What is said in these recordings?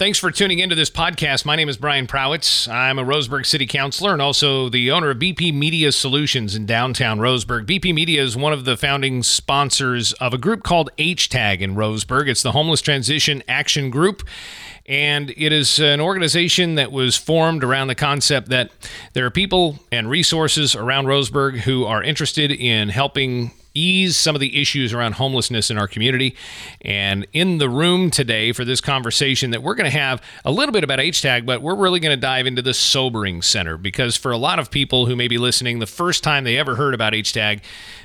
Thanks for tuning into this podcast. My name is Brian Prawitz. I'm a Roseburg City Councilor and also the owner of BP Media Solutions in downtown Roseburg. BP Media is one of the founding sponsors of a group called HTAG in Roseburg. It's the Homeless Transition Action Group. And it is an organization that was formed around the concept that there are people and resources around Roseburg who are interested in helping ease some of the issues around homelessness in our community. And in the room today for this conversation, that we're going to have a little bit about HTAG, but we're really going to dive into the Sobering Center because for a lot of people who may be listening, the first time they ever heard about HTAG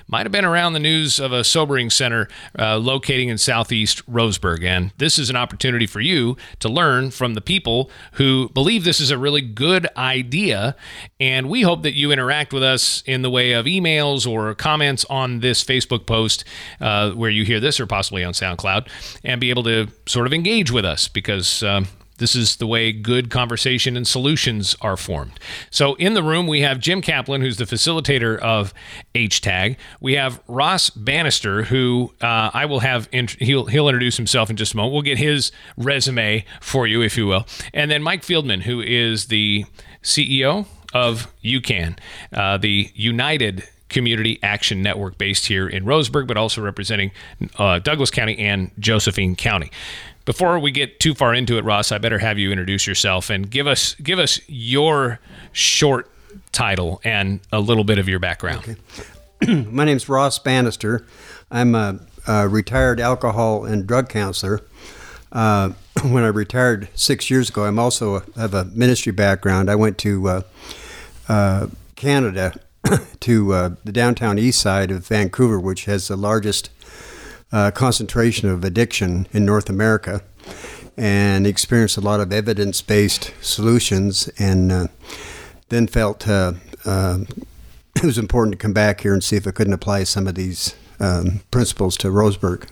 might have been around the news of a sobering center uh, locating in southeast Roseburg. And this is an opportunity for you to learn from the people who believe this is a really good idea. And we hope that you interact with us in the way of emails or comments on this Facebook post uh, where you hear this or possibly on SoundCloud and be able to sort of engage with us because. Um, this is the way good conversation and solutions are formed. So, in the room, we have Jim Caplan, who's the facilitator of HTAG. We have Ross Bannister, who uh, I will have, int- he'll, he'll introduce himself in just a moment. We'll get his resume for you, if you will. And then Mike Fieldman, who is the CEO of UCAN, uh, the United Community Action Network based here in Roseburg, but also representing uh, Douglas County and Josephine County. Before we get too far into it, Ross, I better have you introduce yourself and give us give us your short title and a little bit of your background. Okay. My name's Ross Bannister. I'm a, a, retired alcohol and drug counselor. Uh, when I retired six years ago, I'm also a, have a ministry background. I went to uh, uh, Canada to uh, the downtown east side of Vancouver, which has the largest uh, concentration of addiction in North America and experienced a lot of evidence based solutions and uh, then felt uh, uh, it was important to come back here and see if I couldn't apply some of these um, principles to Roseburg.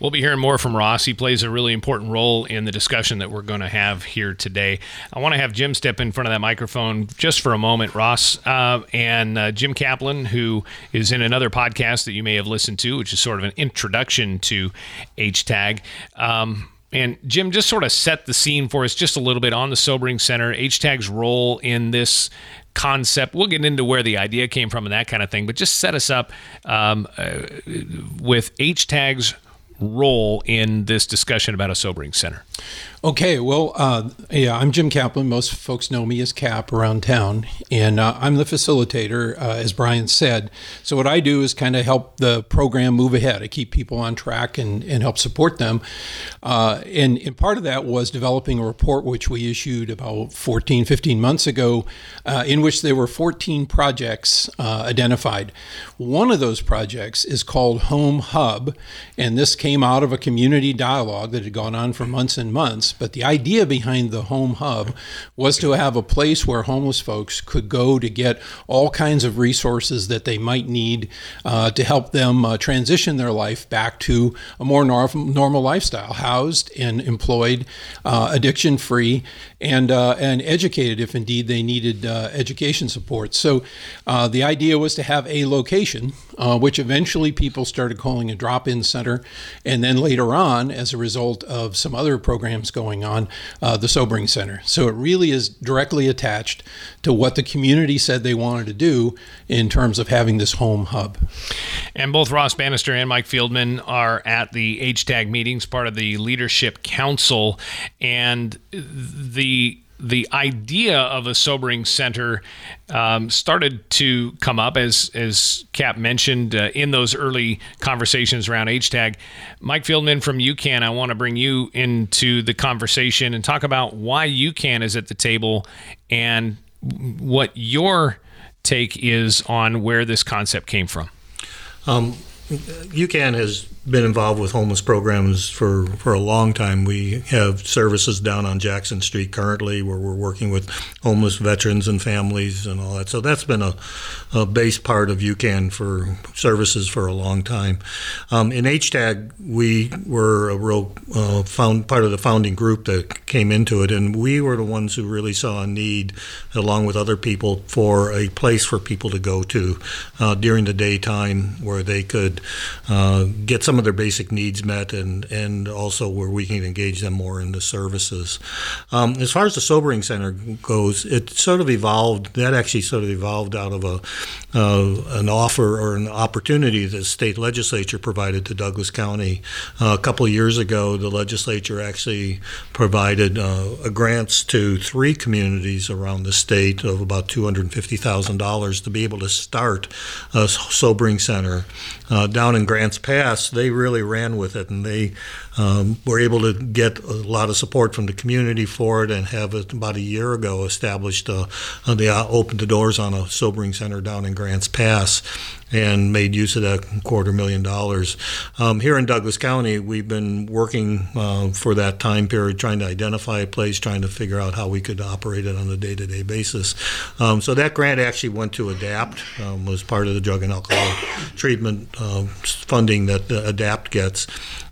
We'll be hearing more from Ross. He plays a really important role in the discussion that we're going to have here today. I want to have Jim step in front of that microphone just for a moment, Ross, uh, and uh, Jim Caplan, who is in another podcast that you may have listened to, which is sort of an introduction to HTAG. Um, and Jim, just sort of set the scene for us just a little bit on the Sobering Center, HTAG's role in this concept. We'll get into where the idea came from and that kind of thing, but just set us up um, uh, with HTAG's role in this discussion about a sobering center. Okay, well, uh, yeah, I'm Jim Caplan. Most folks know me as Cap around town, and uh, I'm the facilitator, uh, as Brian said. So, what I do is kind of help the program move ahead. I keep people on track and, and help support them. Uh, and, and, part of that was developing a report which we issued about 14, 15 months ago, uh, in which there were 14 projects uh, identified. One of those projects is called Home Hub, and this came out of a community dialogue that had gone on for months and months but the idea behind the home hub was to have a place where homeless folks could go to get all kinds of resources that they might need uh, to help them uh, transition their life back to a more norm- normal lifestyle, housed and employed, uh, addiction free, and uh, and educated if indeed they needed uh, education support. So uh, the idea was to have a location, which eventually people started calling a drop-in center, and then later on, as a result of some other programs going on, uh, the Sobering Center. So it really is directly attached to what the community said they wanted to do in terms of having this home hub. And both Ross Bannister and Mike Fieldman are at the HTAG meetings, part of the Leadership Council, and the the idea of a sobering center um, started to come up as as Cap mentioned uh, in those early conversations around HTAG. Mike Fieldman from UCAN, I want to bring you into the conversation and talk about why UCAN is at the table and what your take is on where this concept came from. Um, UCAN has been involved with homeless programs for, for a long time. We have services down on Jackson Street currently where we're working with homeless veterans and families and all that. So that's been a, a base part of UCAN for services for a long time. Um, in HTAG, we were a real uh, found part of the founding group that came into it, and we were the ones who really saw a need, along with other people, for a place for people to go to uh, during the daytime where they could could uh, get some of their basic needs met, and and also where we can engage them more in the services. Um, as far as the sobering center goes, it sort of evolved. That actually sort of evolved out of a uh, an offer or an opportunity that the state legislature provided to Douglas County uh, a couple years ago. The legislature actually provided uh, grants to three communities around the state of about two hundred fifty thousand dollars to be able to start a sobering center uh, Uh, down in Grants Pass. They really ran with it, and they um, were able to get a lot of support from the community for it, and have it about a year ago established. Uh, they uh, opened the doors on a sobering center down in Grants Pass, and made use of that quarter million dollars. Um, here in Douglas County, we've been working uh, for that time period, trying to identify a place, trying to figure out how we could operate it on a day-to-day basis. Um, so that grant actually went to ADAPT, um, was part of the drug and alcohol treatment uh, funding that ADAPT gets.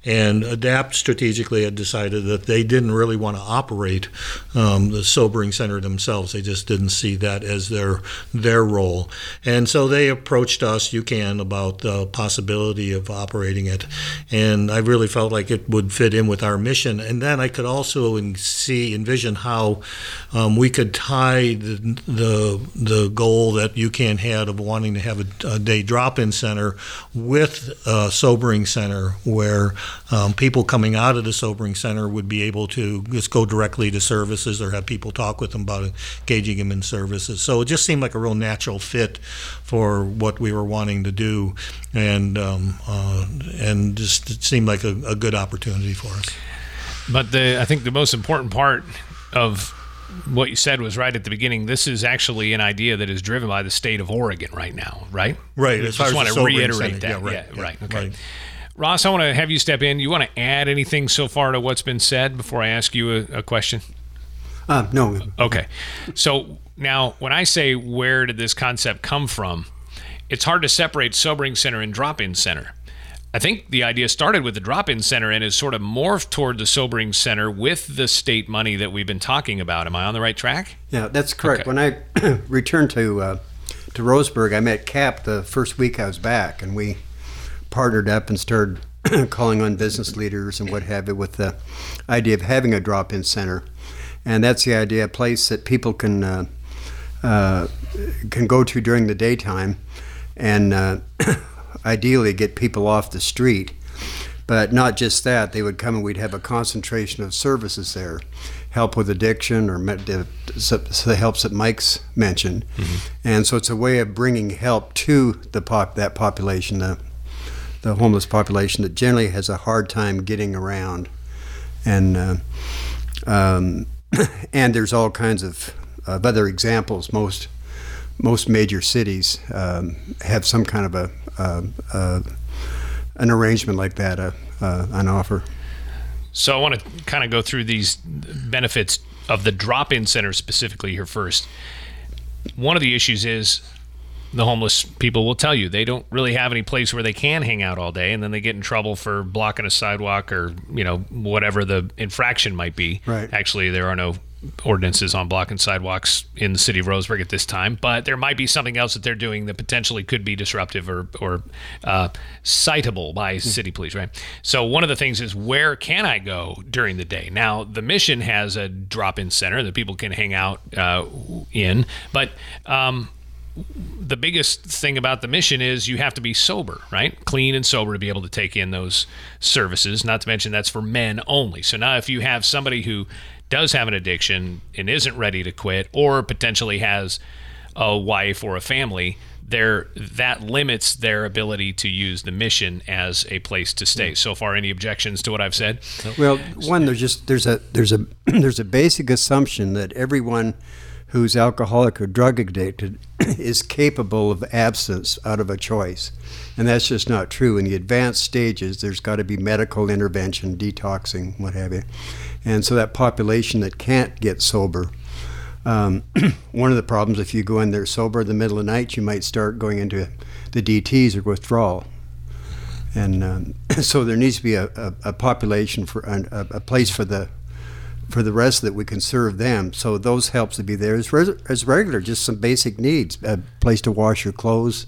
And ADAPT strategically had decided that they didn't really want to operate um, the sobering center themselves. They just didn't see that as their their role. And so they approached us, UCAN, about the possibility of operating it. And I really felt like it would fit in with our mission. And then I could also see, envision how um, we could tie the, the, the goal that UCAN had of wanting to have a, a day drop-in center with a sobering center where um, people coming out of the sobering center would be able to just go directly to services or have people talk with them about engaging them in services. So it just seemed like a real natural fit for what we were wanting to do, and um, uh, and just it seemed like a, a good opportunity for us. But the I think the most important part of what you said was right at the beginning. This is actually an idea that is driven by the state of Oregon right now, right? Right. I just want to reiterate that. Yeah, right. Yeah, right. Okay. Right. Ross, I want to have you step in. You want to add anything so far to what's been said before I ask you a, a question? Uh, no. Okay. So now, when I say where did this concept come from, it's hard to separate sobering center and drop-in center. I think the idea started with the drop-in center and has sort of morphed toward the sobering center with the state money that we've been talking about. Am I on the right track? Yeah, that's correct. Okay. When I returned to uh, to Roseburg, I met Cap the first week I was back, and we partnered up and started calling on business leaders and what have you with the idea of having a drop-in center, and that's the idea—a place that people can uh, uh, can go to during the daytime, and uh, ideally get people off the street. But not just that; they would come and we'd have a concentration of services there, help with addiction or the, the helps that Mike's mentioned, mm-hmm. and so it's a way of bringing help to the pop that population, the the homeless population that generally has a hard time getting around, and uh, um, and there's all kinds of, of other examples. Most most major cities um, have some kind of a uh, uh, an arrangement like that uh, uh, on offer. So I want to kind of go through these benefits of the drop-in center specifically here first. One of the issues is the homeless people will tell you they don't really have any place where they can hang out all day and then they get in trouble for blocking a sidewalk or you know whatever the infraction might be right actually there are no ordinances on blocking sidewalks in the city of Roseburg at this time, but there might be something else that they're doing that potentially could be disruptive or, or uh, citable by mm-hmm. city police, right? So one of the things is where can I go during the day? Now the mission has a drop-in center that people can hang out uh, in, but um, the biggest thing about the mission is you have to be sober, right? Clean and sober to be able to take in those services. Not to mention that's for men only. So now if you have somebody who does have an addiction and isn't ready to quit or potentially has a wife or a family, there that limits their ability to use the mission as a place to stay. So far any objections to what I've said? Well, one there's just there's a there's a there's a basic assumption that everyone who's alcoholic or drug addicted is capable of absence out of a choice. And that's just not true. In the advanced stages, there's got to be medical intervention, detoxing, what have you. And so that population that can't get sober, um, one of the problems if you go in there sober in the middle of the night, you might start going into the DTs or withdrawal. And um, so there needs to be a, a, a population for a, a place for the for the rest that we can serve them. So those helps to be there as, as regular, just some basic needs: a place to wash your clothes,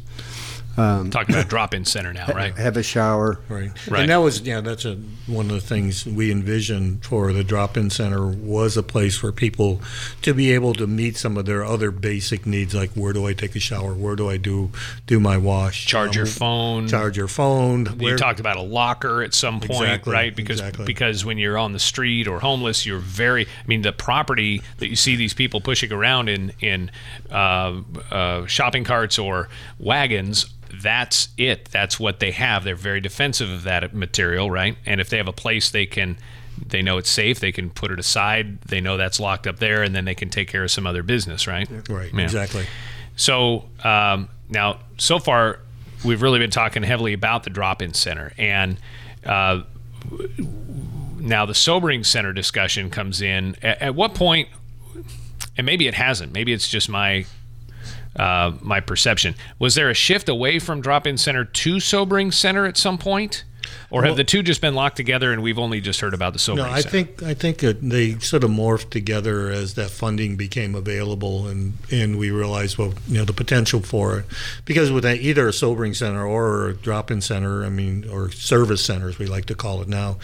um, Talking about a drop-in center now, right? have a shower. Right. Right. And that was, yeah, that's a, one of the things we envisioned for the drop-in center was a place for people to be able to meet some of their other basic needs, like where do I take a shower? Where do I do, do my wash? Charge your Um, phone. Charge your phone. You where- talked about a locker at some point, Exactly, right? Because exactly. because when you're on the street or homeless, you're very. I mean, the property that you see these people pushing around in in uh, uh, shopping carts or wagons. That's it. That's what they have. They're very defensive of that material, right? And if they have a place they can, they know it's safe. They can put it aside. They know that's locked up there, and then they can take care of some other business, right? Right, Yeah. exactly. So um, now, so far, we've really been talking heavily about the drop-in center, and uh, now the sobering center discussion comes in. At, at what point? And maybe it hasn't. Maybe it's just my uh, my perception. Was there a shift away from drop-in center to sobering center at some point, or have Well- the two just been locked together and we've only just heard about the sobering No, I center? think I think it, they sort of morphed together as that funding became available, and and we realized well, you know, the potential for it, because with a, either a sobering center or a drop-in center, I mean, or service centers we like to call it now,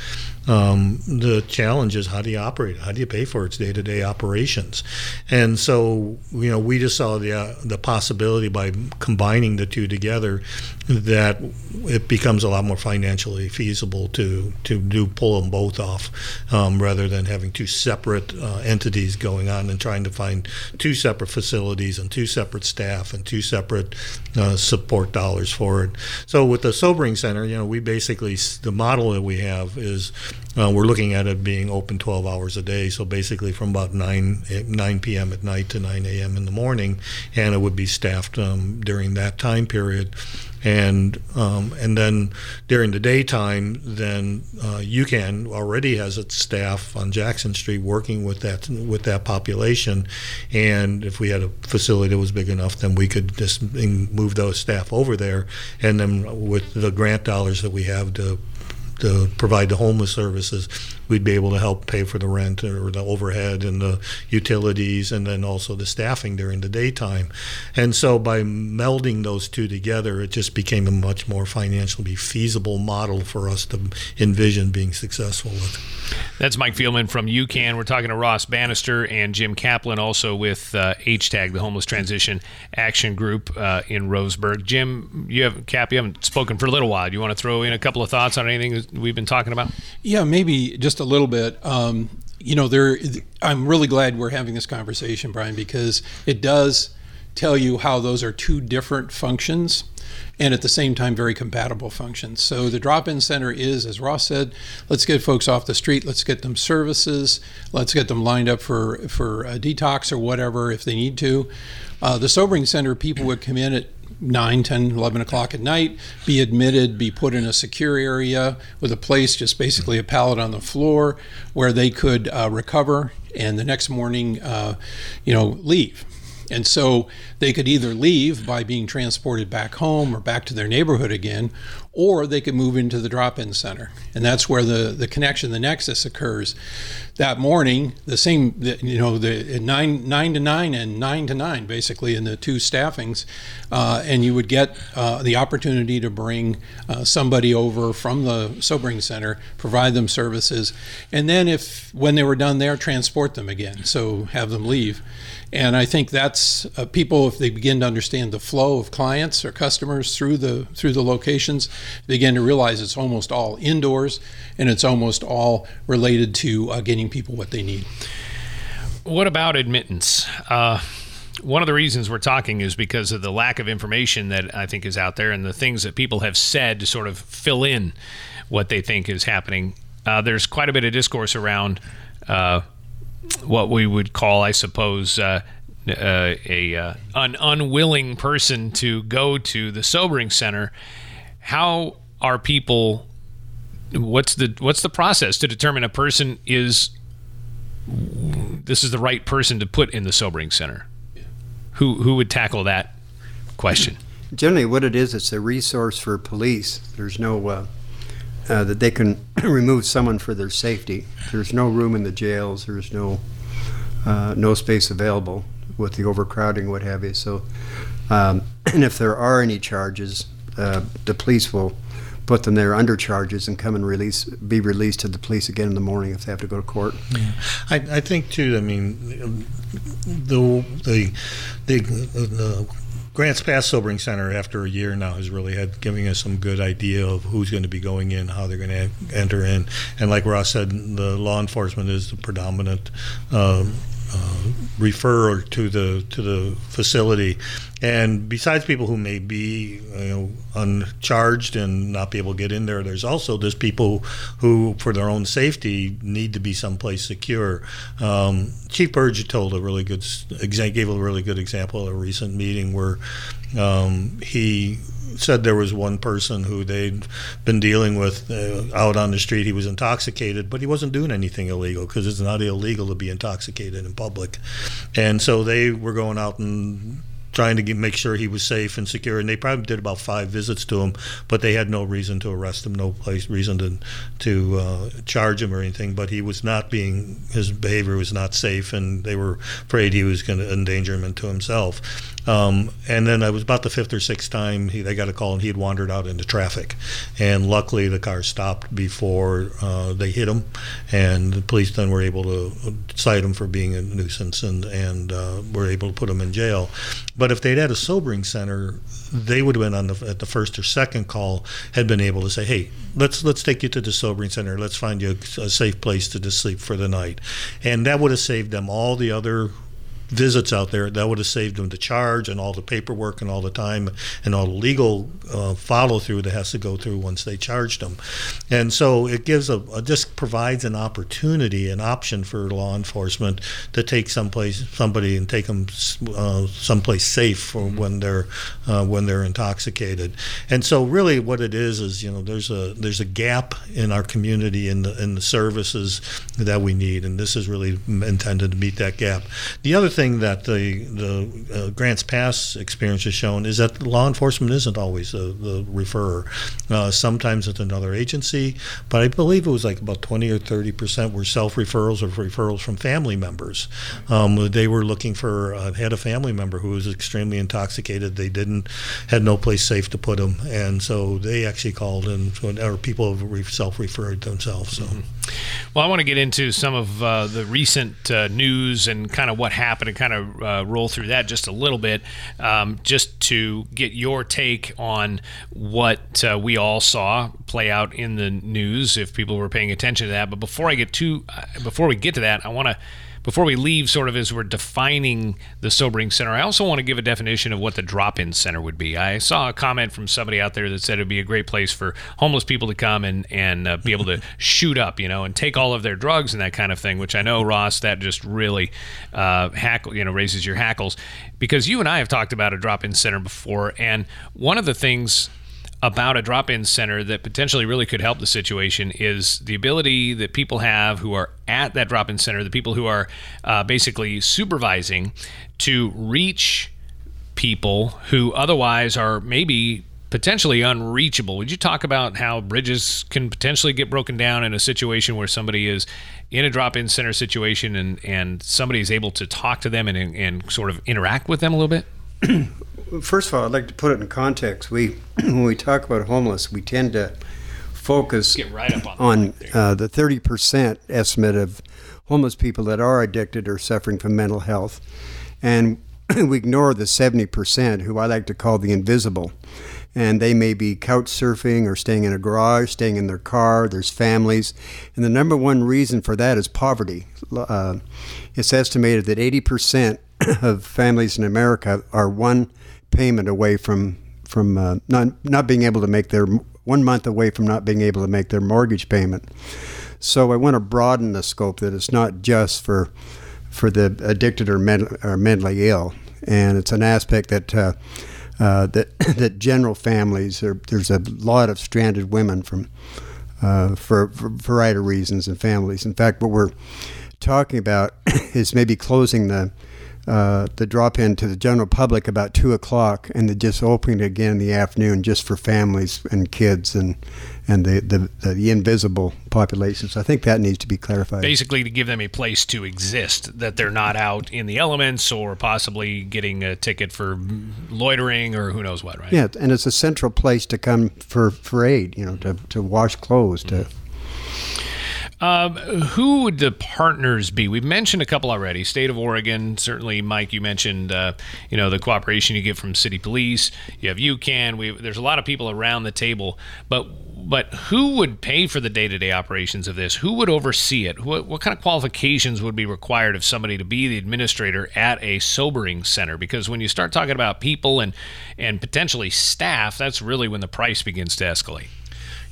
um, the challenge is how do you operate? How do you pay for its day-to-day operations? And so you know, we just saw the uh, the possibility by combining the two together that it becomes a lot more financially feasible to to do pull them both off um, rather than having two separate uh, entities going on and trying to find two separate facilities and two separate staff and two separate uh, support dollars for it. So with the sobering center, you know, we basically the model that we have is uh, we're looking at it being open 12 hours a day. So basically from about 9 9 p.m. at night to 9 a.m. in the morning, and it would be staffed um, during that time period and um, and then during the daytime, then uh, UCAN already has its staff on Jackson Street working with that with that population, and if we had a facility that was big enough, then we could just move those staff over there, and then with the grant dollars that we have to to provide the homeless services, we'd be able to help pay for the rent or the overhead and the utilities and then also the staffing during the daytime. And so by melding those two together, it just became a much more financially feasible model for us to envision being successful with. That's Mike Fieldman from UCAN. We're talking to Ross Bannister and Jim Caplan, also with uh, HTAG, the Homeless Transition Action Group uh, in Roseburg. Jim, you have Cap. You haven't spoken for a little while. Do you want to throw in a couple of thoughts on anything that we've been talking about? Yeah, maybe just a little bit. Um, you know, there. I'm really glad we're having this conversation, Brian, because it does tell you how those are two different functions and at the same time very compatible functions. So the drop-in center is, as Ross said, let's get folks off the street, let's get them services, let's get them lined up for for detox or whatever if they need to. Uh, the sobering center, people would come in at 9, 10, 11 o'clock at night, be admitted, be put in a secure area with a place, just basically a pallet on the floor, where they could uh, recover and the next morning, uh, you know, leave. And so they could either leave by being transported back home or back to their neighborhood again, or they could move into the drop in center. And that's where the, the connection, the nexus occurs. That morning, the same, you know, the nine, nine to nine and nine to nine, basically, in the two staffings. Uh, and you would get uh, the opportunity to bring uh, somebody over from the sobering center, provide them services, and then if, when they were done there, transport them again. So have them leave. And I think that's uh, people if they begin to understand the flow of clients or customers through the through the locations, begin to realize it's almost all indoors and it's almost all related to uh, getting people what they need. What about admittance? Uh, one of the reasons we're talking is because of the lack of information that I think is out there and the things that people have said to sort of fill in what they think is happening. Uh, there's quite a bit of discourse around uh, what we would call, I suppose, uh, uh, a uh, an unwilling person to go to the sobering center. How are people? What's the what's the process to determine a person is this is the right person to put in the sobering center? Who who would tackle that question? Generally, what it is, it's a resource for police. There's no uh, uh, that they can remove someone for their safety. There's no room in the jails. There's no uh, no space available with the overcrowding, what have you. So, um, and if there are any charges, uh, the police will put them there under charges and come and release, be released to the police again in the morning if they have to go to court. Yeah. I, I think too. I mean, the the the, the Grants Pass Sobering Center, after a year now, has really had giving us some good idea of who's going to be going in, how they're going to enter in, and like Ross said, the law enforcement is the predominant. Uh, refer to the to the facility, and besides people who may be you know uncharged and not be able to get in there, there's also there's people who, for their own safety, need to be someplace secure. Um, Chief Burge told a really good gave a really good example at a recent meeting where um, he said there was one person who they'd been dealing with uh, out on the street. He was intoxicated, but he wasn't doing anything illegal because it's not illegal to be intoxicated in public. And so they were going out and trying to get, make sure he was safe and secure. And they probably did about five visits to him, but they had no reason to arrest him, no place reason to to uh, charge him or anything. But he was not being his behavior was not safe, and they were afraid he was going to endanger him to himself. Um, and then it was about the fifth or sixth time he, they got a call and he had wandered out into traffic. And luckily the car stopped before uh, they hit him. And the police then were able to cite him for being a nuisance and, and uh, were able to put him in jail. If they'd had a sobering center, they would have been on the, at the first or second call had been able to say, hey, let's let's take you to the sobering center. Let's find you a, a safe place to sleep for the night. And that would have saved them all the other visits out there, that would have saved them the charge and all the paperwork and all the time and all the legal uh, follow through that has to go through once they charged them. And so it gives a, a, just provides an opportunity, an option for law enforcement to take someplace somebody and take them uh, someplace safe for when they're uh, when they're intoxicated. And so really what it is is you know there's a there's a gap in our community in the in the services that we need, and this is really intended to meet that gap. The other thing thing that the the uh, Grants Pass experience has shown is that law enforcement isn't always the, the referrer. Uh, sometimes it's another agency, but I believe it was like about 20 or 30 percent were self referrals or referrals from family members. Um, they were looking for uh, had a family member who was extremely intoxicated. They didn't had no place safe to put him, and so they actually called and or people self referred themselves. So. Mm-hmm. Well, I want to get into some of uh, the recent uh, news and kind of what happened and kind of uh, roll through that just a little bit, um, just to get your take on what uh, we all saw play out in the news, if people were paying attention to that. But before I get to, uh, before we get to that, I want to before we leave, sort of as we're defining the sobering center, I also want to give a definition of what the drop in center would be. I saw a comment from somebody out there that said it'd be a great place for homeless people to come and, and uh, be able to shoot up, you know, and take all of their drugs and that kind of thing, which I know, Ross, that just really uh, hackle, you know, raises your hackles. Because you and I have talked about a drop in center before. And one of the things about a drop in center that potentially really could help the situation is the ability that people have who are at that drop in center, the people who are uh, basically supervising, to reach people who otherwise are maybe potentially unreachable. Would you talk about how bridges can potentially get broken down in a situation where somebody is in a drop-in center situation and and somebody is able to talk to them and and sort of interact with them a little bit? first of all, I'd like to put it in context. We, when we talk about homeless, we tend to focus right on, on uh, the 30% estimate of homeless people that are addicted or suffering from mental health. And we ignore the 70% who I like to call the invisible. And they may be couch surfing or staying in a garage, staying in their car. There's families. And the number one reason for that is poverty. Uh, it's estimated that 80% of families in America are one payment away from from uh, not not being able to make their one month away from not being able to make their mortgage payment. So I want to broaden the scope that it's not just for for the addicted or, med- or mentally ill, and it's an aspect that. Uh, uh, that that general families are, there's a lot of stranded women from uh, for, for, a variety of reasons and families. In fact, what we're talking about is maybe closing the uh, the drop in to the general public about two o'clock, and then just opening it again in the afternoon just for families and kids and and the, the, the, invisible population. So I think that needs to be clarified. Basically, to give them a place to exist, that they're not out in the elements or possibly getting a ticket for loitering or who knows what, right? Yeah, and it's a central place to come for, for aid, you know, to, to wash clothes, to. Um, who would the partners be? We've mentioned a couple already. State of Oregon, certainly. Mike, you mentioned uh, you know the cooperation you get from city police. You have UCAN. We there's a lot of people around the table, but but who would pay for the day-to-day operations of this? Who would oversee it? What, what kind of qualifications would be required of somebody to be the administrator at a sobering center? Because when you start talking about people and and potentially staff, that's really when the price begins to escalate.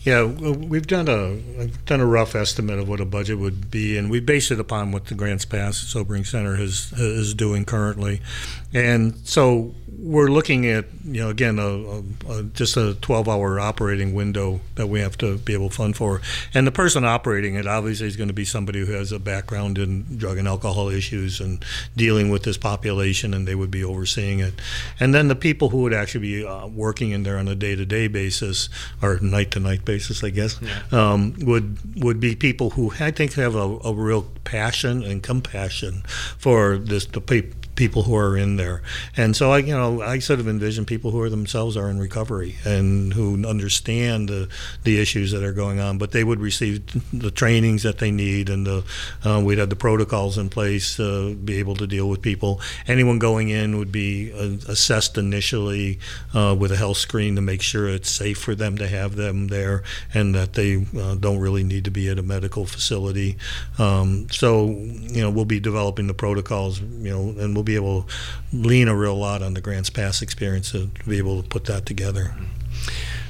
Yeah, we've done a I've done a rough estimate of what a budget would be, and we base it upon what the Grants Pass Sobering Center is is doing currently, and so we're looking at, you know, again, a, a, a, just a 12 hour operating window that we have to be able to fund for. And the person operating it obviously is going to be somebody who has a background in drug and alcohol issues and dealing with this population, and they would be overseeing it. And then the people who would actually be uh, working in there on a day to day basis or night to night basis, I guess, yeah. um, would, would be people who I think have a, a real passion and compassion for this, the people people who are in there. And so I, you know, I sort of envision people who are themselves are in recovery and who understand the, the issues that are going on, but they would receive the trainings that they need and the, uh, we'd have the protocols in place to be able to deal with people. Anyone going in would be uh, assessed initially uh, with a health screen to make sure it's safe for them to have them there and that they uh, don't really need to be at a medical facility. Um, so, you know, we'll be developing the protocols, you know, and we'll be be able to lean a real lot on the Grants Pass experience to be able to put that together.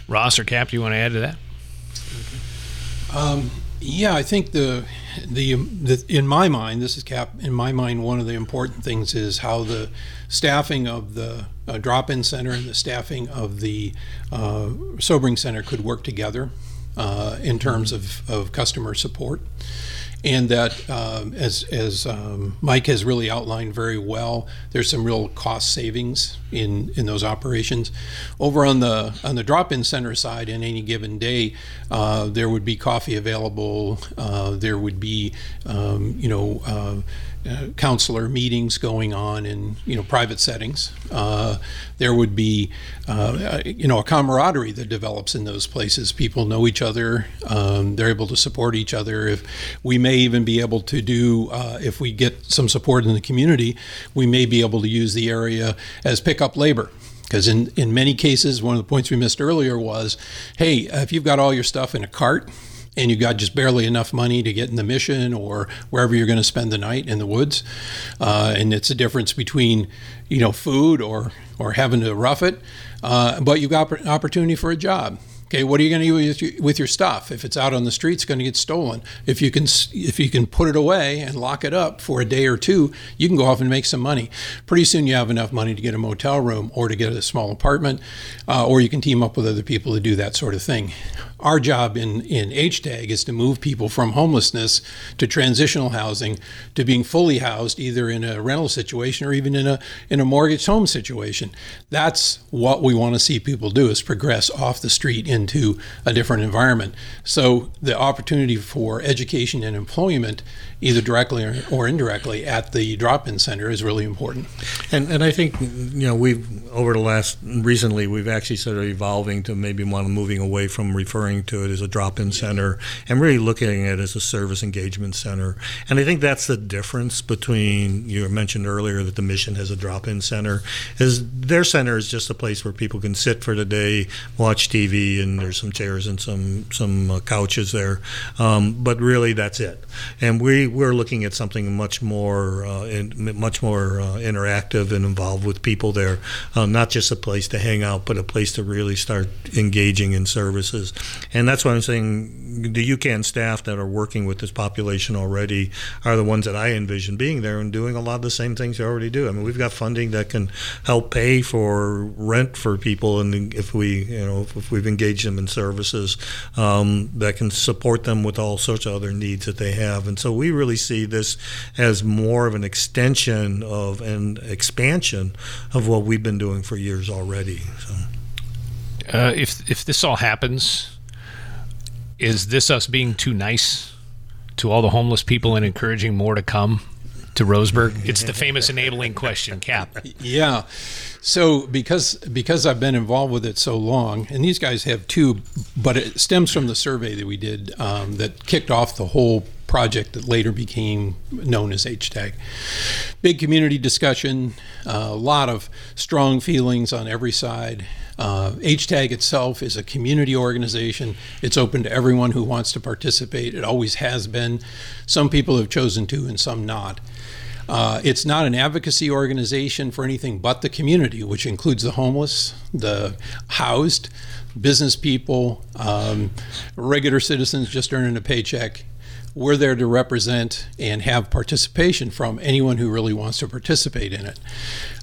Ross or Cap, do you want to add to that? Um, yeah, I think the, the, the in my mind, this is Cap. In my mind, one of the important things is how the staffing of the uh, drop-in center and the staffing of the uh, sobering center could work together uh, in terms of, of customer support and that um, as as um, Mike has really outlined very well, there's some real cost savings in in those operations. Over on the on the drop-in center side, in any given day, uh, there would be coffee available. Uh, there would be um, you know. Uh, uh, counselor meetings going on in you know private settings. Uh, there would be uh, you know a camaraderie that develops in those places. People know each other. Um, they're able to support each other. If we may even be able to do uh, if we get some support in the community, we may be able to use the area as pickup labor. Because in, in many cases, one of the points we missed earlier was, hey, if you've got all your stuff in a cart, and you got just barely enough money to get in the mission or wherever you're going to spend the night in the woods. Uh, and it's a difference between, you know, food or or having to rough it, uh, but you've got opportunity for a job. Okay, what are you going to do with your, with your stuff? If it's out on the street, it's going to get stolen. If you can if you can put it away and lock it up for a day or two, you can go off and make some money. Pretty soon, you have enough money to get a motel room or to get a small apartment, uh, or you can team up with other people to do that sort of thing. Our job in in HTAG is to move people from homelessness to transitional housing to being fully housed, either in a rental situation or even in a in a mortgaged home situation. That's what we want to see people do: is progress off the street into a different environment. So the opportunity for education and employment, either directly or, or indirectly, at the drop-in center is really important. And and I think you know we've over the last recently we've actually started evolving to maybe want moving away from referring to it as a drop-in center and really looking at it as a service engagement center. And I think that's the difference between you mentioned earlier that the mission has a drop-in center is their center is just a place where people can sit for the day, watch TV, and there's some chairs and some some uh, couches there, um, but really that's it. And we we're looking at something much more uh, in, much more uh, interactive and involved with people there, uh, not just a place to hang out, but a place to really start engaging in services. And that's why I'm saying the UCAN staff that are working with this population already are the ones that I envision being there and doing a lot of the same things they already do. I mean, we've got funding that can help pay for rent for people, and if we you know if we've engaged them in services um, that can support them with all sorts of other needs that they have. And so we really see this as more of an extension of an expansion of what we've been doing for years already. So. Uh, if if this all happens, is this us being too nice to all the homeless people and encouraging more to come to Roseburg? It's the famous enabling question, Cap. Yeah. So because because I've been involved with it so long, and these guys have too, but it stems from the survey that we did um, that kicked off the whole project that later became known as HTAG. Big community discussion, a lot of strong feelings on every side. Uh, HTAG itself is a community organization. It's open to everyone who wants to participate. It always has been. Some people have chosen to, and some not. Uh, it's not an advocacy organization for anything but the community, which includes the homeless, the housed, business people, um, regular citizens just earning a paycheck, we're there to represent and have participation from anyone who really wants to participate in it.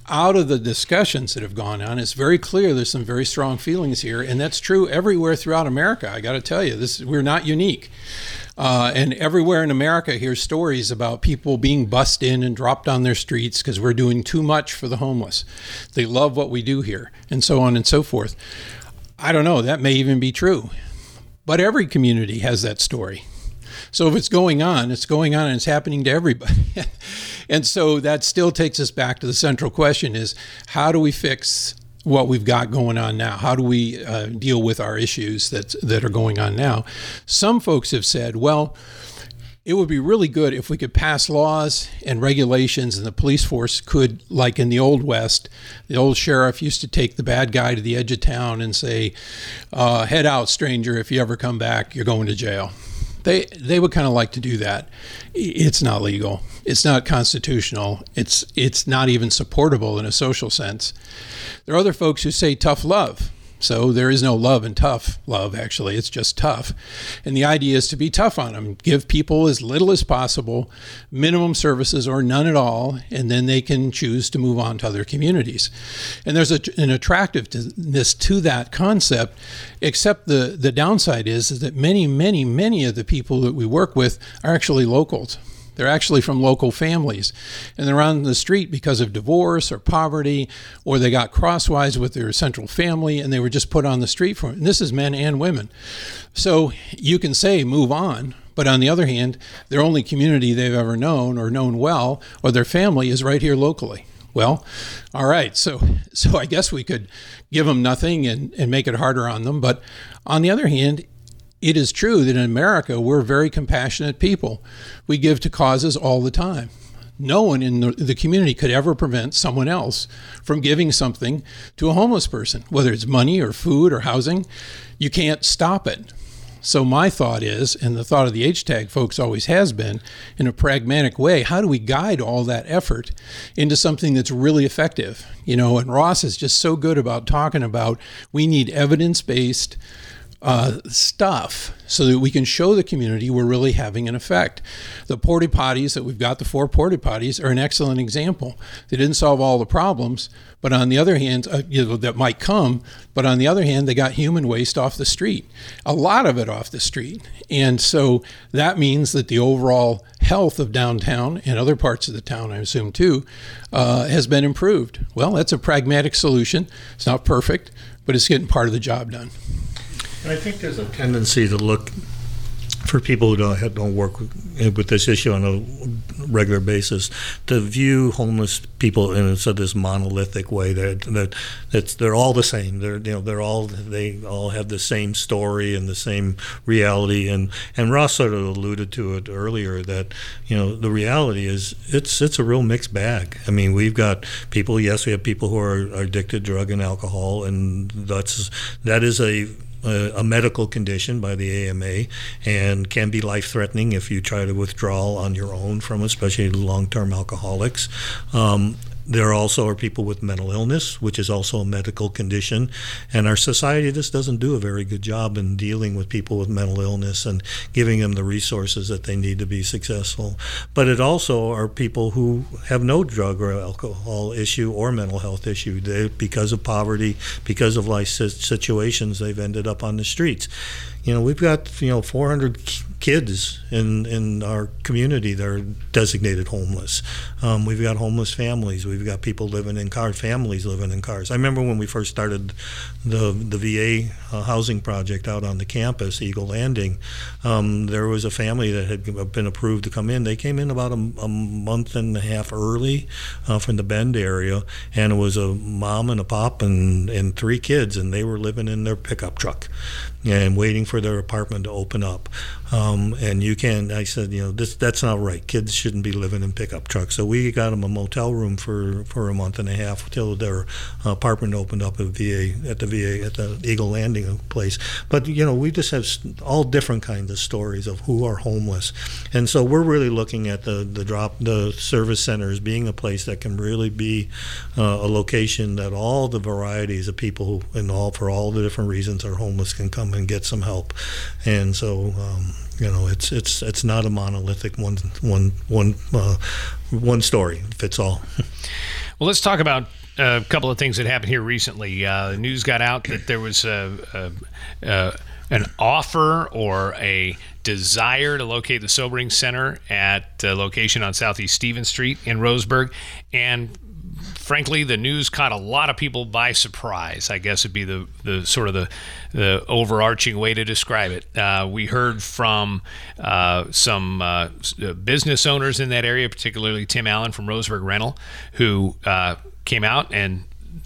Out of the discussions that have gone on, it's very clear there's some very strong feelings here, and that's true everywhere throughout America. I got to tell you, this we're not unique. Uh, and everywhere in America, here's stories about people being bussed in and dropped on their streets because we're doing too much for the homeless. They love what we do here, and so on and so forth. I don't know, that may even be true. But every community has that story. So if it's going on, it's going on and it's happening to everybody. and so that still takes us back to the central question is how do we fix what we've got going on now? How do we uh, deal with our issues that that are going on now? Some folks have said, well, it would be really good if we could pass laws and regulations and the police force could like in the old west the old sheriff used to take the bad guy to the edge of town and say uh, head out stranger if you ever come back you're going to jail they they would kind of like to do that. It's not legal. It's not constitutional. It's it's not even supportable in a social sense. There are other folks who say tough love. So there is no love and tough love, actually. It's just tough. And the idea is to be tough on them, give people as little as possible, minimum services or none at all, and then they can choose to move on to other communities. And there's a, an attractiveness to that concept, except the, the downside is, is that many, many, many of the people that we work with are actually locals. They're actually from local families. And they're on the street because of divorce or poverty, or they got crosswise with their central family and they were just put on the street for it. And this is men and women. So you can say move on. But on the other hand, their only community they've ever known or known well, or their family, is right here locally. Well, all right. So, so I guess we could give them nothing and, and make it harder on them. But on the other hand, it is true that in America, we're very compassionate people. We give to causes all the time. No one in the, community could ever prevent someone else from giving something to a homeless person, whether it's money or food or housing. You can't stop it. So, my thought is, and the thought of the HTAG folks always has been, in a pragmatic way, how do we guide all that effort into something that's really effective? You know, and Ross is just so good about talking about we need evidence based uh, stuff so that we can show the community we're really having an effect. The porta potties that we've got, the four porta potties, are an excellent example. They didn't solve all the problems, but on the other hand, uh, you know, that might come, but on the other hand, they got human waste off the street, a lot of it off the street. And so that means that the overall health of downtown and other parts of the town, I assume too, uh, has been improved. Well, that's a pragmatic solution. It's not perfect, but it's getting part of the job done. I think there's a tendency to look for people who don't don't work with, eh, with, this issue on a regular basis to view homeless people in sort of this monolithic way that that that's they're all the same. They're you know they're all they all have the same story and the same reality. And and Ross sort of alluded to it earlier that you know the reality is it's it's a real mixed bag. I mean we've got people yes we have people who are, are addicted to drug and alcohol and that's that is a a, medical condition by the AMA and can be life threatening if you try to withdraw on your own from, especially long term alcoholics. Um, there also are people with mental illness, which is also a medical condition, and our society just doesn't do a very good job in dealing with people with mental illness and giving them the resources that they need to be successful. But it also are people who have no drug or alcohol issue or mental health issue. They, because of poverty, because of life situations, they've ended up on the streets. You know, we've got you know 400 kids in, in our community that are designated homeless. Um, we've got homeless families. We've got people living in cars, families living in cars. I remember when we first started the, the VA uh, housing project out on the campus, Eagle Landing, um, there was a family that had been approved to come in. They came in about a, a month and a half early uh, from the Bend area, and it was a mom and a pop and, and three kids, and they were living in their pickup truck and waiting for their apartment to open up. Um, and you can, I said, you know, this that's not right. Kids shouldn't be living in pickup trucks. So we got them a motel room for, for a month and a half until their apartment opened up at VA at the VA at the Eagle Landing place. But you know, we just have all different kinds of stories of who are homeless, and so we're really looking at the the drop the service centers being a place that can really be uh, a location that all the varieties of people and all for all the different reasons are homeless can come and get some help, and so. Um, you know, it's it's it's not a monolithic one one one uh, one story fits all. well, let's talk about a couple of things that happened here recently. Uh, news got out that there was a, a, a, an offer or a desire to locate the sobering center at a location on Southeast Stevens Street in Roseburg, and frankly, the news caught a lot of people by surprise. I guess would be the, the sort of the, the overarching way to describe it. Uh, we heard from uh, some uh, business owners in that area, particularly Tim Allen from Roseburg Rental, who uh, came out and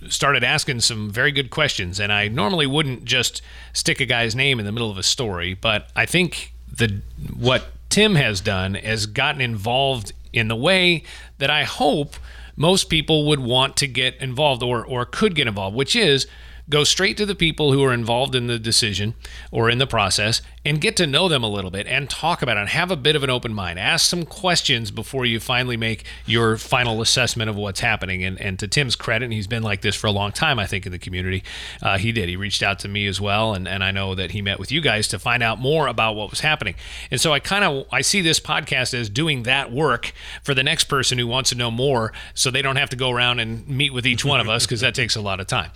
started asking some very good questions. And I normally wouldn't just stick a guy's name in the middle of a story, but I think the what Tim has done has gotten involved in the way that I hope most people would want to get involved or, or could get involved, which is go straight to the people who are involved in the decision or in the process and get to know them a little bit and talk about it and have a bit of an open mind. Ask some questions before you finally make your final assessment of what's happening. And, and to Tim's credit, and he's been like this for a long time, I think, in the community, uh, he did. He reached out to me as well. And, and I know that he met with you guys to find out more about what was happening. And so I kind of, I see this podcast as doing that work for the next person who wants to know more so they don't have to go around and meet with each one of us because that takes a lot of time.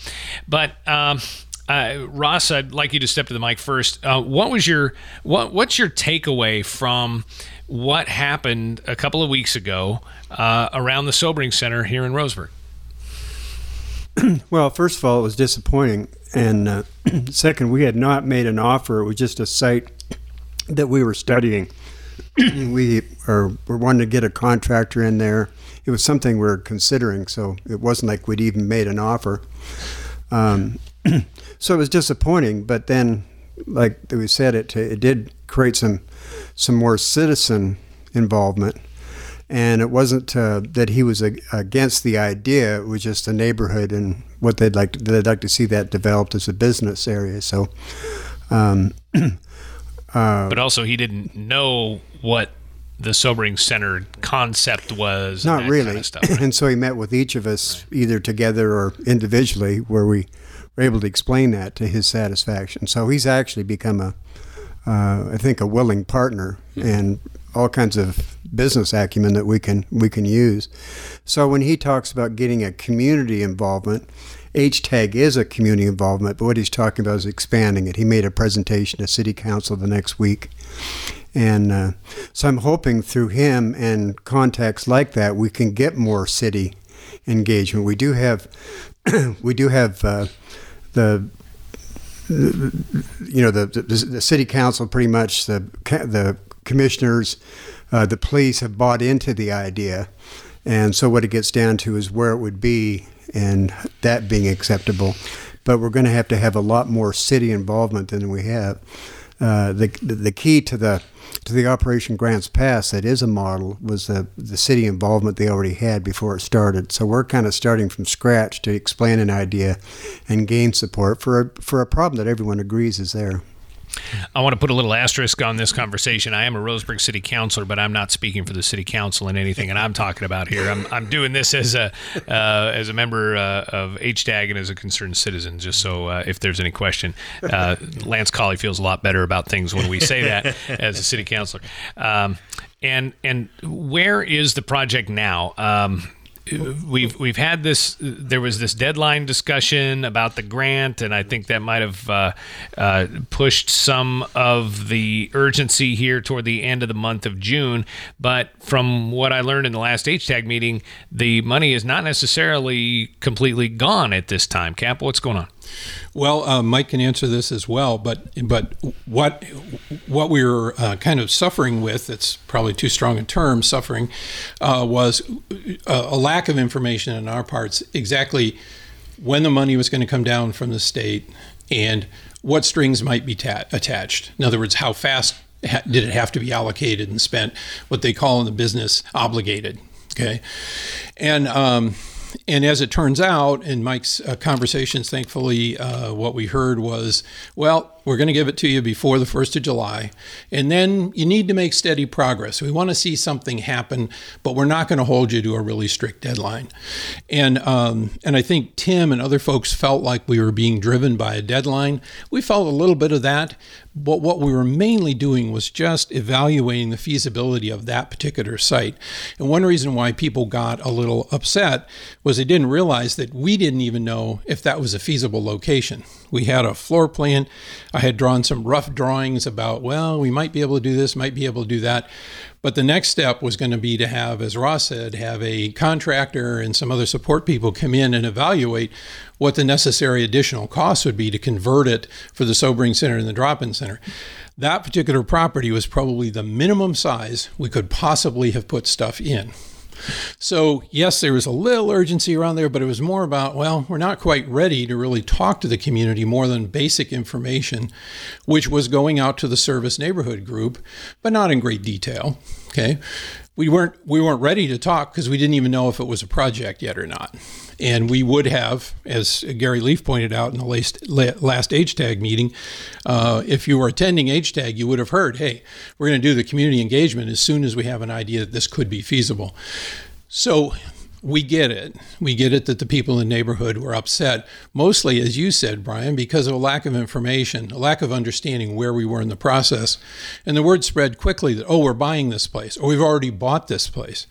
But um, uh, Ross, I'd like you to step to the mic first. Uh, what was your what What's your takeaway from what happened a couple of weeks ago uh, around the sobering center here in Roseburg? well, first of all, it was disappointing, and uh, second, we had not made an offer. It was just a site that we were studying. we are we're wanting to get a contractor in there. It was something we are considering, so it wasn't like we'd even made an offer. Um, so it was disappointing, but then, like we said, it it did create some some more citizen involvement, and it wasn't uh, that he was a, against the idea. It was just a neighborhood and what they'd like to, they'd like to see that developed as a business area. So. Um, uh, but also, he didn't know what the sobering center concept was. Not really. Kind of stuff, and so he met with each of us right. either together or individually, where we were able to explain that to his satisfaction. So he's actually become a, uh, I think, a willing partner and all kinds of business acumen that we can we can use. So when he talks about getting a community involvement, HTAG is a community involvement, but what he's talking about is expanding it. He made a presentation to City Council the next week. And uh, so I'm hoping through him and contacts like that, we can get more city engagement. We do have, we do have uh, the you know the, the, the city council pretty much the the commissioners uh, the police have bought into the idea. And so what it gets down to is where it would be and that being acceptable. But we're going to have to have a lot more city involvement than we have. Uh, the the key to the to the Operation Grants Pass that is a model was the, the city involvement they already had before it started. So we're kind of starting from scratch to explain an idea and gain support for a, for a problem that everyone agrees is there. I want to put a little asterisk on this conversation. I am a Roseburg City Councilor, but I'm not speaking for the City Council in anything, and I'm talking about here. I'm, I'm doing this as a uh, as a member uh, of HTAG and as a concerned citizen. Just so uh, if there's any question, uh, Lance Colley feels a lot better about things when we say that as a City Councilor. Um, and and where is the project now? Um, we've we've had this. There was this deadline discussion about the grant, and I think that might have uh, uh, pushed some of the urgency here toward the end of the month of June. But from what I learned in the last HTAG meeting, the money is not necessarily completely gone at this time. Cap, what's going on? Well, uh, Mike can answer this as well, but but what what we were uh, kind of suffering with, it's probably too strong a term, suffering, uh, was a, uh, a lack of information on our parts exactly when the money was going to come down from the state and what strings might be ta- attached. In other words, how fast ha- did it have to be allocated and spent, what they call in the business obligated. Okay. And, um, and as it turns out, in Mike's uh, conversations, thankfully, uh, what we heard was, well, we're going to give it to you before the 1st of July. And then you need to make steady progress. We want to see something happen, but we're not going to hold you to a really strict deadline. And, um, and I think Tim and other folks felt like we were being driven by a deadline. We felt a little bit of that, but what we were mainly doing was just evaluating the feasibility of that particular site. And one reason why people got a little upset was they didn't realize that we didn't even know if that was a feasible location. We had a floor plan. I had drawn some rough drawings about, well, we might be able to do this, might be able to do that. But the next step was going to be to have, as Ross said, have a contractor and some other support people come in and evaluate what the necessary additional costs would be to convert it for the sobering center and the drop-in center. That particular property was probably the minimum size we could possibly have put stuff in. So, yes, there was a little urgency around there, but it was more about, well, we're not quite ready to really talk to the community more than basic information, which was going out to the service neighborhood group, but not in great detail. Okay. We weren't we weren't ready to talk because we didn't even know if it was a project yet or not. And we would have, as Gary Leif pointed out in the last, last HTAG meeting, uh, if you were attending HTAG, you would have heard, hey, we're going to do the community engagement as soon as we have an idea that this could be feasible. So we get it. We get it that the people in the neighborhood were upset, mostly, as you said, Brian, because of a lack of information, a lack of understanding where we were in the process. And the word spread quickly that, oh, we're buying this place, or we've already bought this place.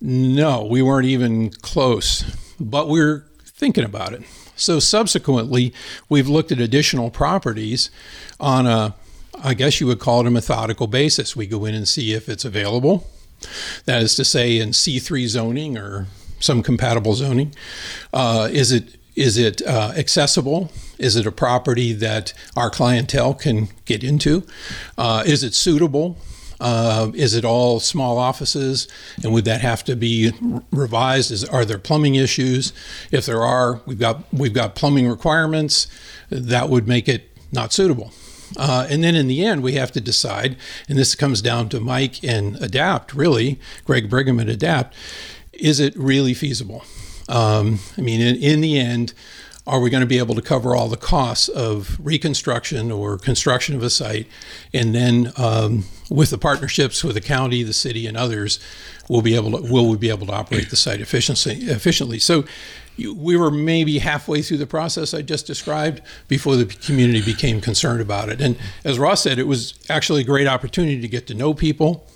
No, we weren't even close but we're thinking about it. So subsequently, we've looked at additional properties on a, I guess you would call it a methodical basis. We go in and see if it's available. That is to say, in C3 zoning or some compatible zoning. Uh, is it is it uh, accessible? Is it a property that our clientele can get into? Uh, is it suitable? Uh, is it all small offices, and would that have to be revised? Is, are there plumbing issues? If there are, we've got we've got plumbing requirements that would make it not suitable. Uh, and then in the end, we have to decide, and this comes down to Mike and Adapt, really, Greg Brigham and Adapt, is it really feasible? Um, I mean, in, in the end, are we going to be able to cover all the costs of reconstruction or construction of a site? And then um, with the partnerships with the county, the city, and others, we'll be able to will we be able to operate the site efficiently? Efficiently. So we were maybe halfway through the process I just described before the community became concerned about it. And as Ross said, it was actually a great opportunity to get to know people.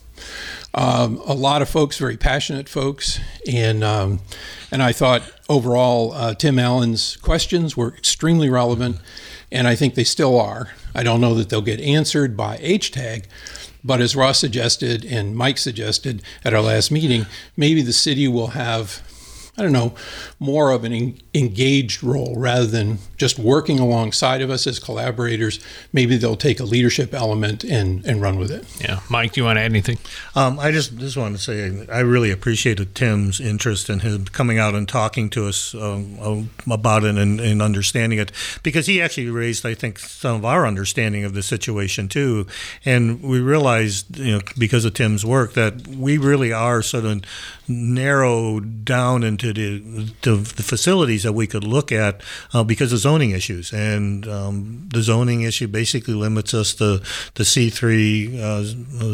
Um, a lot of folks, very passionate folks, and um, and I thought overall uh, Tim Allen's questions were extremely relevant, and I think they still are. I don't know that they'll get answered by HTAG, but as Ross suggested and Mike suggested at our last meeting, maybe the city will have I don't know, more of an engaged role rather than just working alongside of us as collaborators. Maybe they'll take a leadership element and, and run with it. Yeah. Mike, do you want to add anything? Um, I just, just wanted to say I really appreciated Tim's interest in him coming out and talking to us um, about it and, and understanding it because he actually raised, I think, some of our understanding of the situation too. And we realized, you know, because of Tim's work, that we really are sort of narrowed down into to the the facilities that we could look at uh, because of zoning issues, and um, the zoning issue basically limits us to the C three uh,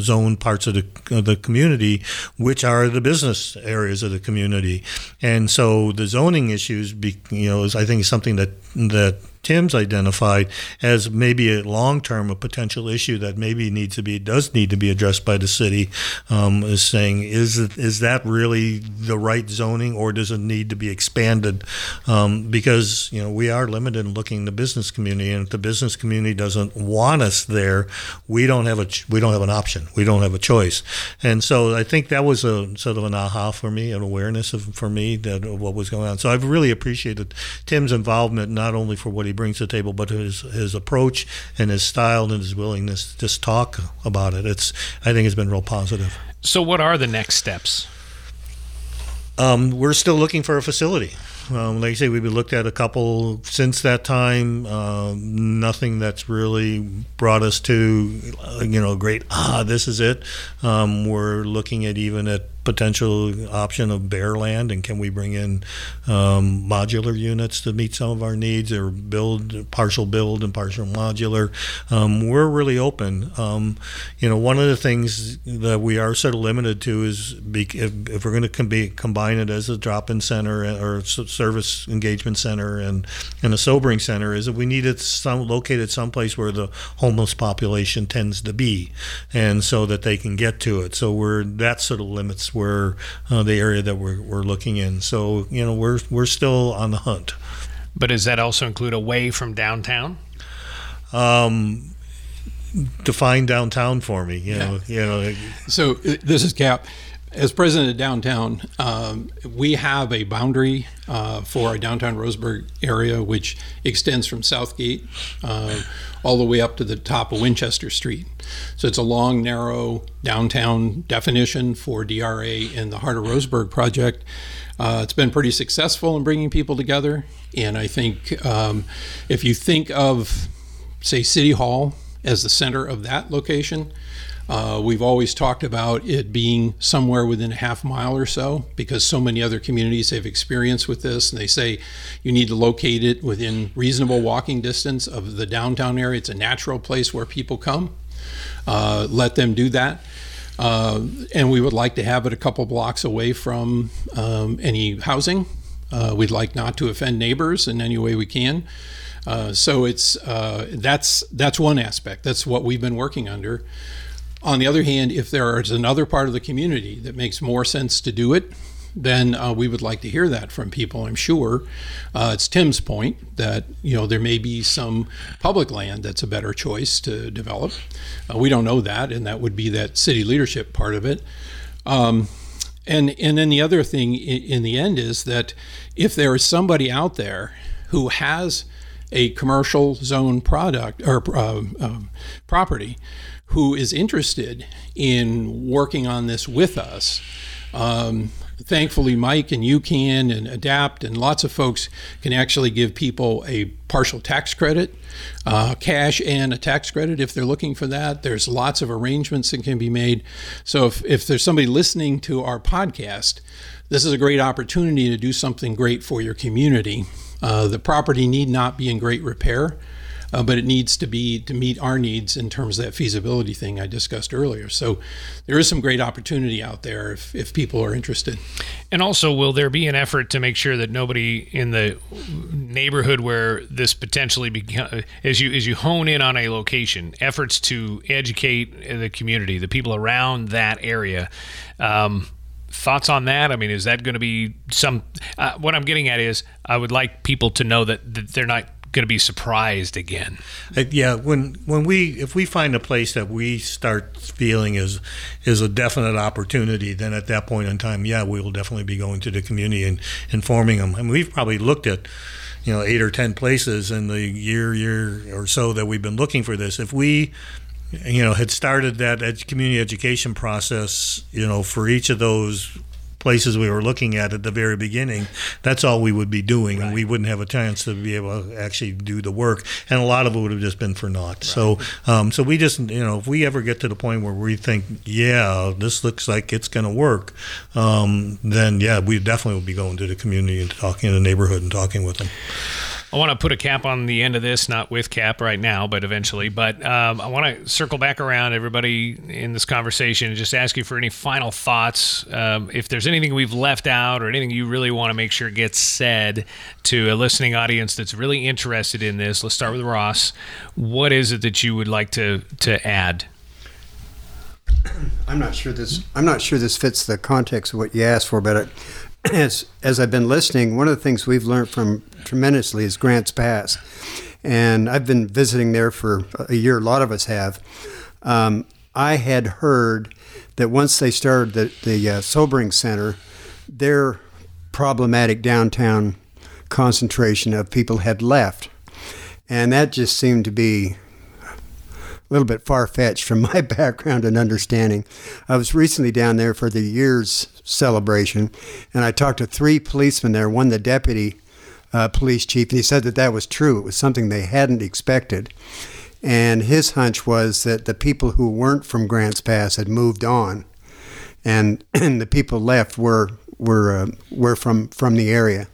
zone parts of the of the community, which are the business areas of the community, and so the zoning issues, be, you know, is I think something that that Tim's identified as maybe a long term a potential issue that maybe needs to be does need to be addressed by the city um, is saying is is that really the right zoning or does it need to be expanded? Um, because you know we are limited in looking in the business community and if the business community doesn't want us there we don't have a we don't have an option. We don't have a choice. And so I think that was a sort of an aha for me an awareness of for me that of what was going on. So I've really appreciated Tim's involvement not only for what he brings to the table, but his his approach and his style and his willingness to just talk about it. It's I think it's been real positive. So, what are the next steps? Um, we're still looking for a facility. Um, like I say, we've looked at a couple since that time. Uh, nothing that's really brought us to, you know, great. Ah, this is it. Um, we're looking at even at potential option of bare land and can we bring in um, modular units to meet some of our needs or build partial build and partial modular? Um, we're really open. Um, you know one of the things that we are sort of limited to is be, if, if, we're going to com- combine it as a drop-in center or service engagement center and, and a sobering center is that we need it some, located someplace where the homeless population tends to be and so that they can get to it. So we're that sort of limits where uh, the area that we're, we're looking in. So you know we're we're still on the hunt. But does that also include away from downtown? Um, define downtown for me. You know, you know. So uh, this is Cap. As president of downtown, um, we have a boundary uh, for our downtown Roseburg area, which extends from Southgate uh, all the way up to the top of Winchester Street. So it's a long, narrow downtown definition for DRA in the Heart of Roseburg project. Uh, it's been pretty successful in bringing people together. And I think um, if you think of, say, City Hall as the center of that location, uh, we've always talked about it being somewhere within a half mile or so because so many other communities have experience with this, and they say you need to locate it within reasonable walking distance of the downtown area. It's a natural place where people come. Uh, let them do that. Uh, and we would like to have it a couple blocks away from um, any housing. Uh, we'd like not to offend neighbors in any way we can. Uh, so it's uh, that's that's one aspect. That's what we've been working under. On the other hand, if there is another part of the community that makes more sense to do it, then uh, we would like to hear that from people. I'm sure uh, it's Tim's point that you know there may be some public land that's a better choice to develop. Uh, we don't know that, and that would be that city leadership part of it. Um, and and then the other thing in, in the end is that if there is somebody out there who has a commercial zone product or uh, uh, property who is interested in working on this with us. Um, thankfully, Mike and you can and Adapt and lots of folks can actually give people a partial tax credit, uh, cash and a tax credit if they're looking for that. There's lots of arrangements that can be made. So if, if there's somebody listening to our podcast, this is a great opportunity to do something great for your community. Uh, the property need not be in great repair uh, but it needs to be to meet our needs in terms of that feasibility thing I discussed earlier. So there is some great opportunity out there if, if people are interested. And also, will there be an effort to make sure that nobody in the neighborhood where this potentially becomes, as you as you hone in on a location, efforts to educate the community, the people around that area. Um, thoughts on that? I mean, is that going to be some? Uh, what I'm getting at is, I would like people to know that, that they're not going to be surprised again. Uh, yeah, when when we if we find a place that we start feeling is is a definite opportunity, then at that point in time, yeah, we will definitely be going to the community and informing them. I and mean, we've probably looked at you know eight or ten places in the year year or so that we've been looking for this. If we you know had started that community education process, you know, for each of those places we were looking at at the very beginning, that's all we would be doing, right. and we wouldn't have a chance to be able to actually do the work, and a lot of it would have just been for naught. Right. So, um, so we just, you know, if we ever get to the point where we think, yeah, this looks like it's going to work, um, then yeah, we definitely will be going to the community and talking in the neighborhood and talking with them. I want to put a cap on the end of this, not with cap right now, but eventually. But um, I want to circle back around everybody in this conversation and just ask you for any final thoughts. Um, if there's anything we've left out or anything you really want to make sure gets said to a listening audience that's really interested in this, let's start with Ross. What is it that you would like to to add? I'm not sure this. I'm not sure this fits the context of what you asked for, but it, as as I've been listening, one of the things we've learned from tremendously is Grants Pass, and I've been visiting there for a year. A lot of us have. Um, I had heard that once they started the the uh, sobering center, their problematic downtown concentration of people had left, and that just seemed to be a little bit far fetched from my background and understanding. I was recently down there for the year's celebration, and I talked to three policemen there, one the deputy uh, police chief, and he said that that was true. It was something they hadn't expected. And his hunch was that the people who weren't from Grants Pass had moved on, and, and the people left were were uh, were from from the area.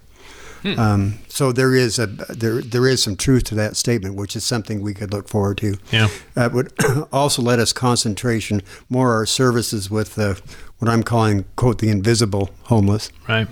Hmm. Um, so there is a there there is some truth to that statement, which is something we could look forward to. Yeah, that would also let us concentration more our services with the what I'm calling quote the invisible homeless. Right.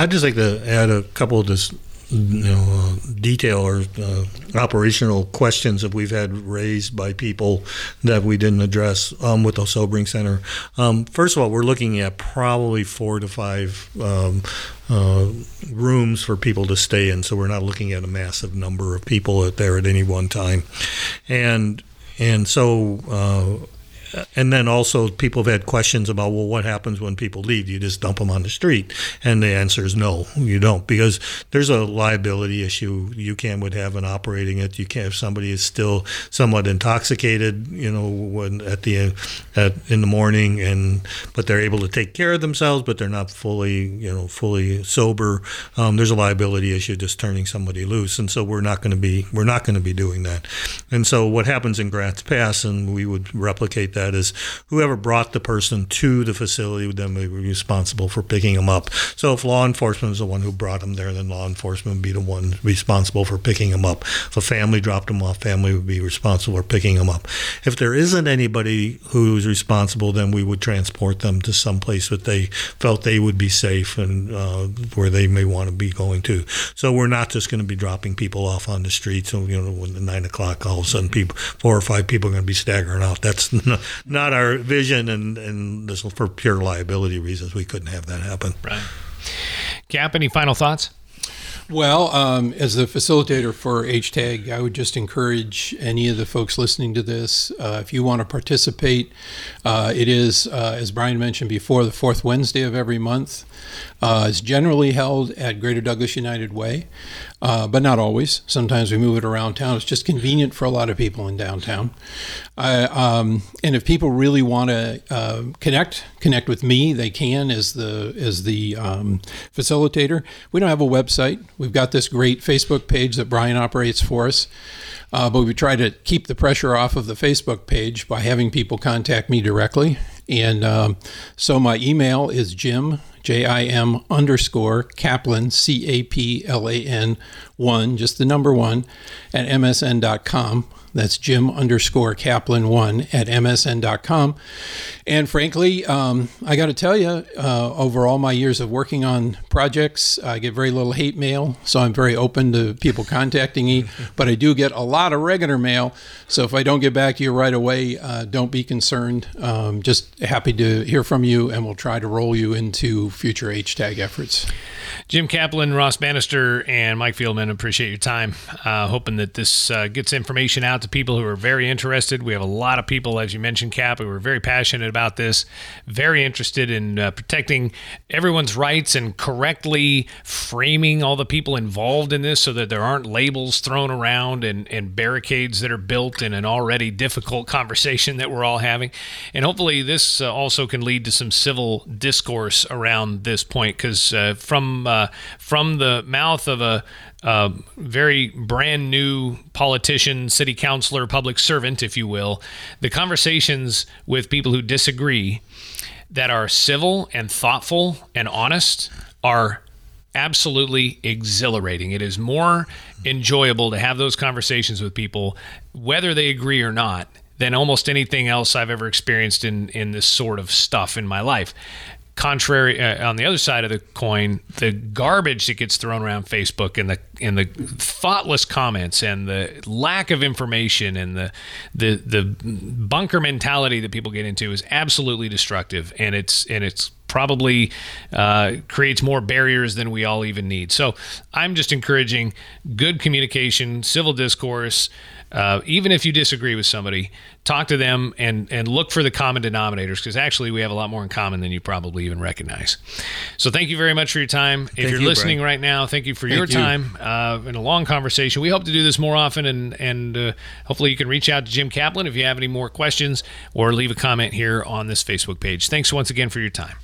I'd just like to add a couple of this you know, uh, detail or uh, operational questions that we've had raised by people that we didn't address um, with the sobering center. Um, first of all, we're looking at probably four to five um, uh, rooms for people to stay in, so we're not looking at a massive number of people there at any one time, and and so uh, and then also people have had questions about well what happens when people leave? Do you just dump them on the street. And the answer is no you don't. Because there's a liability issue. UCAN would have in operating it you can't if somebody is still somewhat intoxicated you know when at the at, in the morning and but they're able to take care of themselves but they're not fully you know fully sober um, there's a liability issue just turning somebody loose. And so we're not going to be we're not going to be doing that. And so what happens in Grants Pass and we would replicate that that is whoever brought the person to the facility would then be responsible for picking them up. So if law enforcement is the one who brought them there, then law enforcement would be the one responsible for picking them up. If a family dropped them off, family would be responsible for picking them up. If there isn't anybody who's responsible, then we would transport them to some place that they felt they would be safe and uh, where they may want to be going to. So we're not just going to be dropping people off on the streets. So you know, when the nine o'clock, all of a sudden, people, four or five people are going to be staggering out. That's not, not our vision, and and this for pure liability reasons, we couldn't have that happen. Right. Cap, any final thoughts? Well, um, as the facilitator for HTAG, I would just encourage any of the folks listening to this, uh, if you want to participate, uh, it is, uh, as Brian mentioned before, the fourth Wednesday of every month. Uh, it's generally held at Greater Douglas United Way, uh, but not always. Sometimes we move it around town. It's just convenient for a lot of people in downtown. Um, and if people really want to uh, connect, connect with me, they can as the as the um, facilitator. We don't have a website. We've got this great Facebook page that Brian operates for us. Uh, but we try to keep the pressure off of the Facebook page by having people contact me directly. And um, so my email is Jim, J I M underscore Caplan, C A P L A N 1, just the number one, at msn.com. That's Jim underscore Caplan one at msn.com. And frankly, um, I got to tell you, uh, over all my years of working on projects, I get very little hate mail. So I'm very open to people contacting me, but I do get a lot of regular mail. So if I don't get back to you right away, uh, don't be concerned. Um, just happy to hear from you, and we'll try to roll you into future HTAG efforts. Jim Caplan, Ross Bannister, and Mike Fieldman, appreciate your time. Uh, hoping that this uh, gets information out out to people who are very interested. We have a lot of people, as you mentioned, Cap, who are very passionate about this, very interested in uh, protecting everyone's rights and correctly framing all the people involved in this so that there aren't labels thrown around and, and barricades that are built in an already difficult conversation that we're all having. And hopefully, this uh, also can lead to some civil discourse around this point because uh, from uh, from the mouth of a uh, very brand new politician, city councilor, public servant, if you will, the conversations with people who disagree that are civil and thoughtful and honest are absolutely exhilarating. It is more enjoyable to have those conversations with people, whether they agree or not, than almost anything else I've ever experienced in in this sort of stuff in my life contrary uh, on the other side of the coin the garbage that gets thrown around facebook and the and the thoughtless comments and the lack of information and the the the bunker mentality that people get into is absolutely destructive and it's and it's probably uh, creates more barriers than we all even need. So I'm just encouraging good communication, civil discourse. Uh, even if you disagree with somebody, talk to them and and look for the common denominators because actually we have a lot more in common than you probably even recognize. So thank you very much for your time. If Thank you're you, listening Brian. right now, thank you for Thank your you. time uh, in a long conversation. We hope to do this more often, and and uh, hopefully you can reach out to Jim Caplan if you have any more questions or leave a comment here on this Facebook page. Thanks once again for your time.